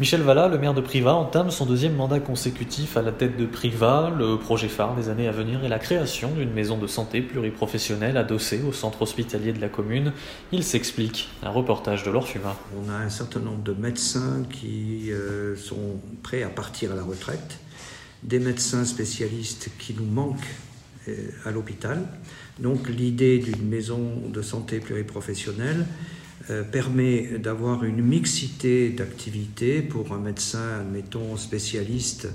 Michel Vallat, le maire de Privas, entame son deuxième mandat consécutif à la tête de Privas. Le projet phare des années à venir est la création d'une maison de santé pluriprofessionnelle adossée au centre hospitalier de la commune. Il s'explique. Un reportage de Laure Fuma. On a un certain nombre de médecins qui euh, sont prêts à partir à la retraite, des médecins spécialistes qui nous manquent euh, à l'hôpital. Donc l'idée d'une maison de santé pluriprofessionnelle permet d'avoir une mixité d'activités pour un médecin, admettons, spécialiste,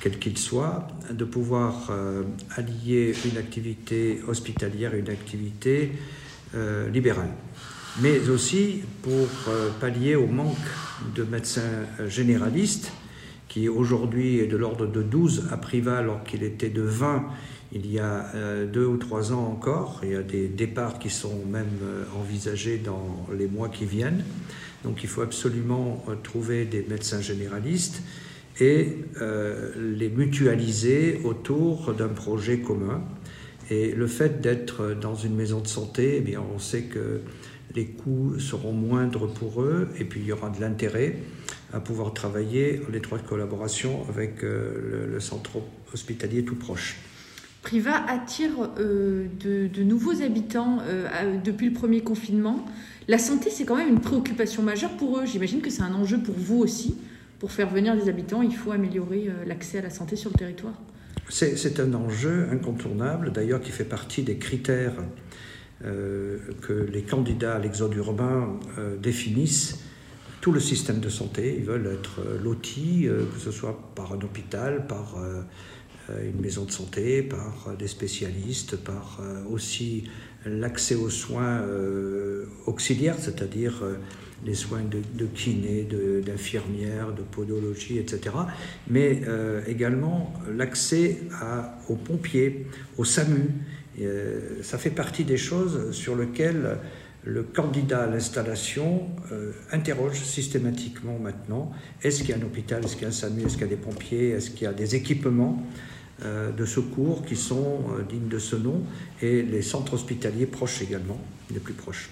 quel qu'il soit, de pouvoir euh, allier une activité hospitalière et une activité euh, libérale. Mais aussi pour pallier au manque de médecins généralistes, aujourd'hui est de l'ordre de 12 à Privas alors qu'il était de 20 il y a euh, deux ou trois ans encore. Il y a des départs qui sont même euh, envisagés dans les mois qui viennent. Donc il faut absolument euh, trouver des médecins généralistes et les mutualiser autour d'un projet commun. Et le fait d'être dans une maison de santé, eh bien, on sait que les coûts seront moindres pour eux et puis il y aura de l'intérêt à pouvoir travailler en étroite collaboration avec le centre hospitalier tout proche. Priva attire euh, de, nouveaux habitants euh, depuis le premier confinement. La santé, c'est quand même une préoccupation majeure pour eux. J'imagine que c'est un enjeu pour vous aussi. Pour faire venir des habitants, il faut améliorer euh, l'accès à la santé sur le territoire. C'est un enjeu incontournable, d'ailleurs, qui fait partie des critères que les candidats à l'exode urbain définissent tout le système de santé. Ils veulent être lotis, que ce soit par un hôpital, par euh, une maison de santé, par euh, des spécialistes, par euh, aussi l'accès aux soins auxiliaires, c'est-à-dire les soins de, kiné, d'infirmières, de, podologie, etc. Mais également l'accès aux pompiers, aux SAMU. ça fait partie des choses sur lesquelles le candidat à l'installation interroge systématiquement maintenant est-ce qu'il y a un hôpital, est-ce qu'il y a un SAMU, est-ce qu'il y a des pompiers, est-ce qu'il y a des équipements euh, de secours qui sont euh, dignes de ce nom et les centres hospitaliers proches également, les plus proches.